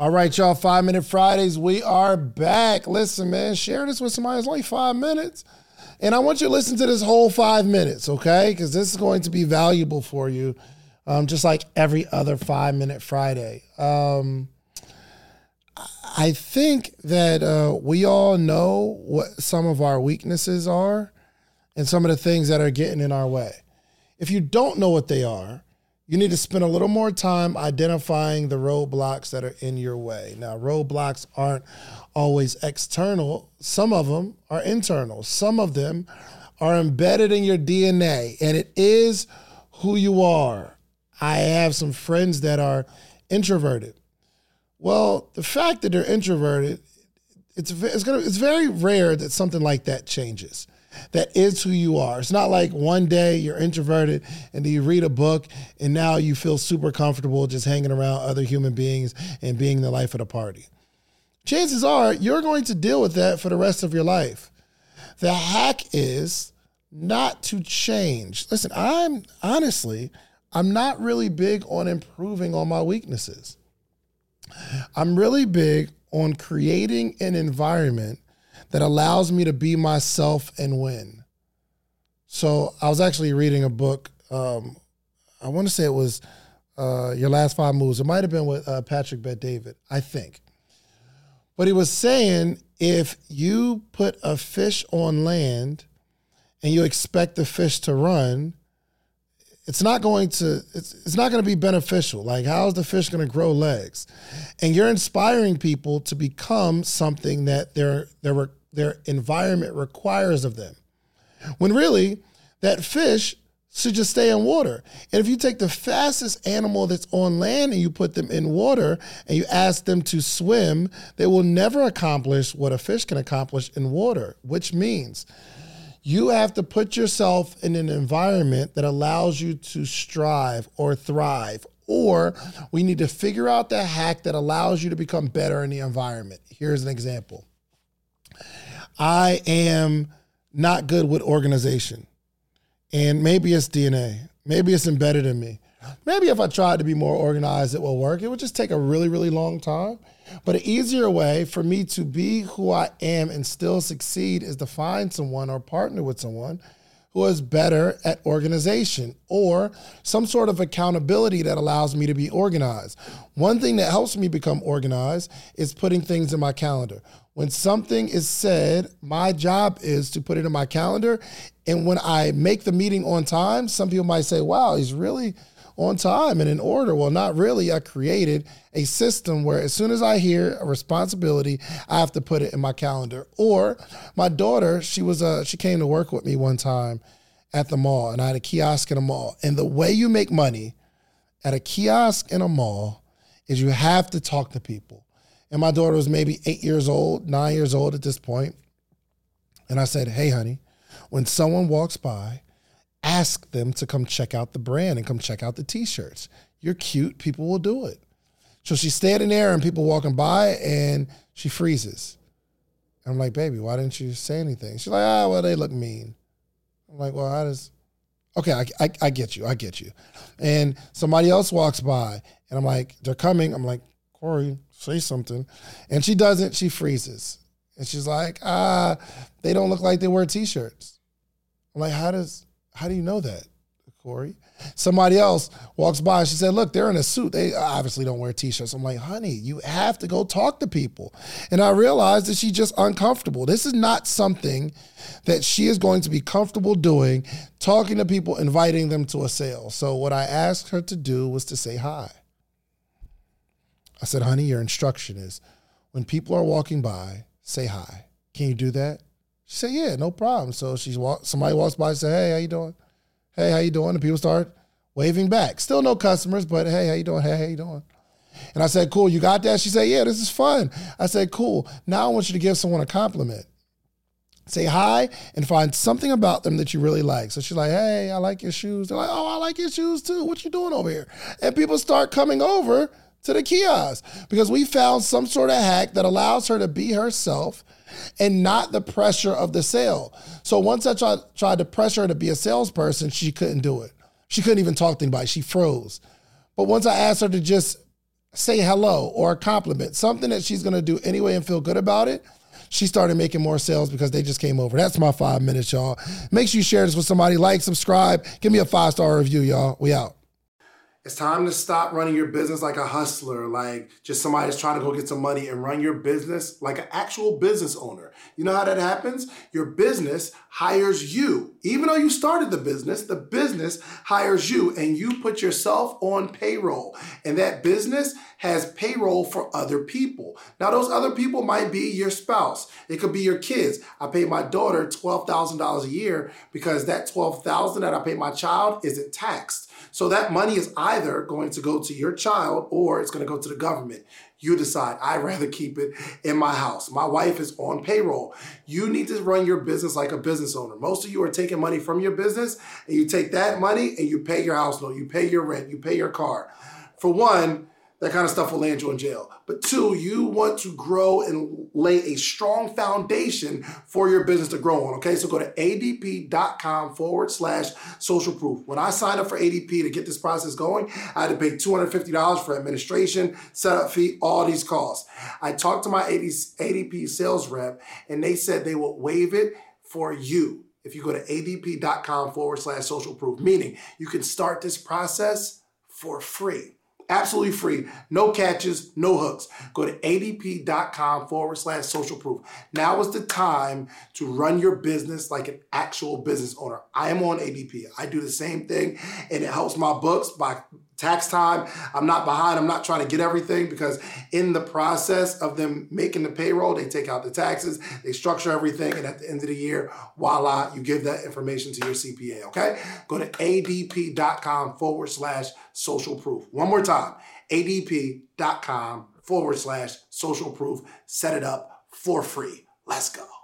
All right, y'all, Five Minute Fridays, we are back. Listen, man, share this with somebody. It's only five minutes. And I want you to listen to this whole five minutes, okay? Because this is going to be valuable for you, um, just like every other Five Minute Friday. Um, I think that uh, we all know what some of our weaknesses are and some of the things that are getting in our way. If you don't know what they are, you need to spend a little more time identifying the roadblocks that are in your way. Now, roadblocks aren't always external, some of them are internal, some of them are embedded in your DNA, and it is who you are. I have some friends that are introverted. Well, the fact that they're introverted, it's it's gonna it's very rare that something like that changes that is who you are. It's not like one day you're introverted and you read a book and now you feel super comfortable just hanging around other human beings and being the life of the party. Chances are you're going to deal with that for the rest of your life. The hack is not to change. Listen, I'm honestly, I'm not really big on improving on my weaknesses. I'm really big on creating an environment that allows me to be myself and win. So I was actually reading a book. Um, I want to say it was uh, Your Last Five Moves. It might have been with uh, Patrick Bet David, I think. But he was saying if you put a fish on land and you expect the fish to run, it's not going to it's, it's not going to be beneficial like how's the fish going to grow legs and you're inspiring people to become something that their their their environment requires of them. When really, that fish should just stay in water. And if you take the fastest animal that's on land and you put them in water and you ask them to swim, they will never accomplish what a fish can accomplish in water, which means you have to put yourself in an environment that allows you to strive or thrive. Or we need to figure out the hack that allows you to become better in the environment. Here's an example I am not good with organization. And maybe it's DNA. Maybe it's embedded in me. Maybe if I tried to be more organized, it will work. It would just take a really, really long time. But an easier way for me to be who I am and still succeed is to find someone or partner with someone who is better at organization or some sort of accountability that allows me to be organized. One thing that helps me become organized is putting things in my calendar. When something is said, my job is to put it in my calendar. And when I make the meeting on time, some people might say, wow, he's really on time and in order. Well, not really. I created a system where as soon as I hear a responsibility, I have to put it in my calendar. Or my daughter, she was uh, she came to work with me one time at the mall, and I had a kiosk in a mall. And the way you make money at a kiosk in a mall is you have to talk to people. And my daughter was maybe eight years old, nine years old at this point. And I said, Hey, honey, when someone walks by, ask them to come check out the brand and come check out the t-shirts. You're cute, people will do it. So she's standing there and people walking by and she freezes. I'm like, baby, why didn't you say anything? She's like, ah, well, they look mean. I'm like, well, how does, okay, I, I, I get you, I get you. And somebody else walks by and I'm like, they're coming. I'm like, Corey, say something. And she doesn't, she freezes. And she's like, ah, they don't look like they wear t-shirts. I'm like, how does, how do you know that, Corey? Somebody else walks by she said, Look, they're in a suit. They obviously don't wear t shirts. I'm like, Honey, you have to go talk to people. And I realized that she's just uncomfortable. This is not something that she is going to be comfortable doing, talking to people, inviting them to a sale. So, what I asked her to do was to say hi. I said, Honey, your instruction is when people are walking by, say hi. Can you do that? She said, "Yeah, no problem." So she's walk. Somebody walks by and say, "Hey, how you doing? Hey, how you doing?" And people start waving back. Still no customers, but hey, how you doing? Hey, how you doing? And I said, "Cool, you got that?" She said, "Yeah, this is fun." I said, "Cool. Now I want you to give someone a compliment." Say hi and find something about them that you really like. So she's like, "Hey, I like your shoes." They're like, "Oh, I like your shoes too. What you doing over here?" And people start coming over to the kiosk because we found some sort of hack that allows her to be herself and not the pressure of the sale. So once I tried, tried to pressure her to be a salesperson, she couldn't do it. She couldn't even talk to anybody. She froze. But once I asked her to just say hello or a compliment, something that she's gonna do anyway and feel good about it, she started making more sales because they just came over. That's my five minutes, y'all. Make sure you share this with somebody. Like, subscribe, give me a five star review, y'all. We out. It's time to stop running your business like a hustler, like just somebody that's trying to go get some money and run your business like an actual business owner. You know how that happens? Your business hires you. Even though you started the business, the business hires you and you put yourself on payroll. And that business has payroll for other people. Now, those other people might be your spouse. It could be your kids. I pay my daughter $12,000 a year because that 12,000 that I pay my child isn't taxed. So that money is either going to go to your child or it's going to go to the government. You decide. I'd rather keep it in my house. My wife is on payroll. You need to run your business like a business owner. Most of you are taking money from your business and you take that money and you pay your house loan, you pay your rent, you pay your car. For one, that kind of stuff will land you in jail. But two, you want to grow and lay a strong foundation for your business to grow on. Okay, so go to adp.com forward slash social proof. When I signed up for ADP to get this process going, I had to pay $250 for administration, setup fee, all these costs. I talked to my ADP sales rep and they said they will waive it for you if you go to adp.com forward slash social proof, meaning you can start this process for free absolutely free. No catches, no hooks. Go to adp.com forward slash social proof. Now is the time to run your business like an actual business owner. I am on ADP. I do the same thing and it helps my books by tax time. I'm not behind. I'm not trying to get everything because in the process of them making the payroll, they take out the taxes, they structure everything, and at the end of the year, voila, you give that information to your CPA. Okay? Go to adp.com forward slash social proof. One more time, adp.com forward slash social proof. Set it up for free. Let's go.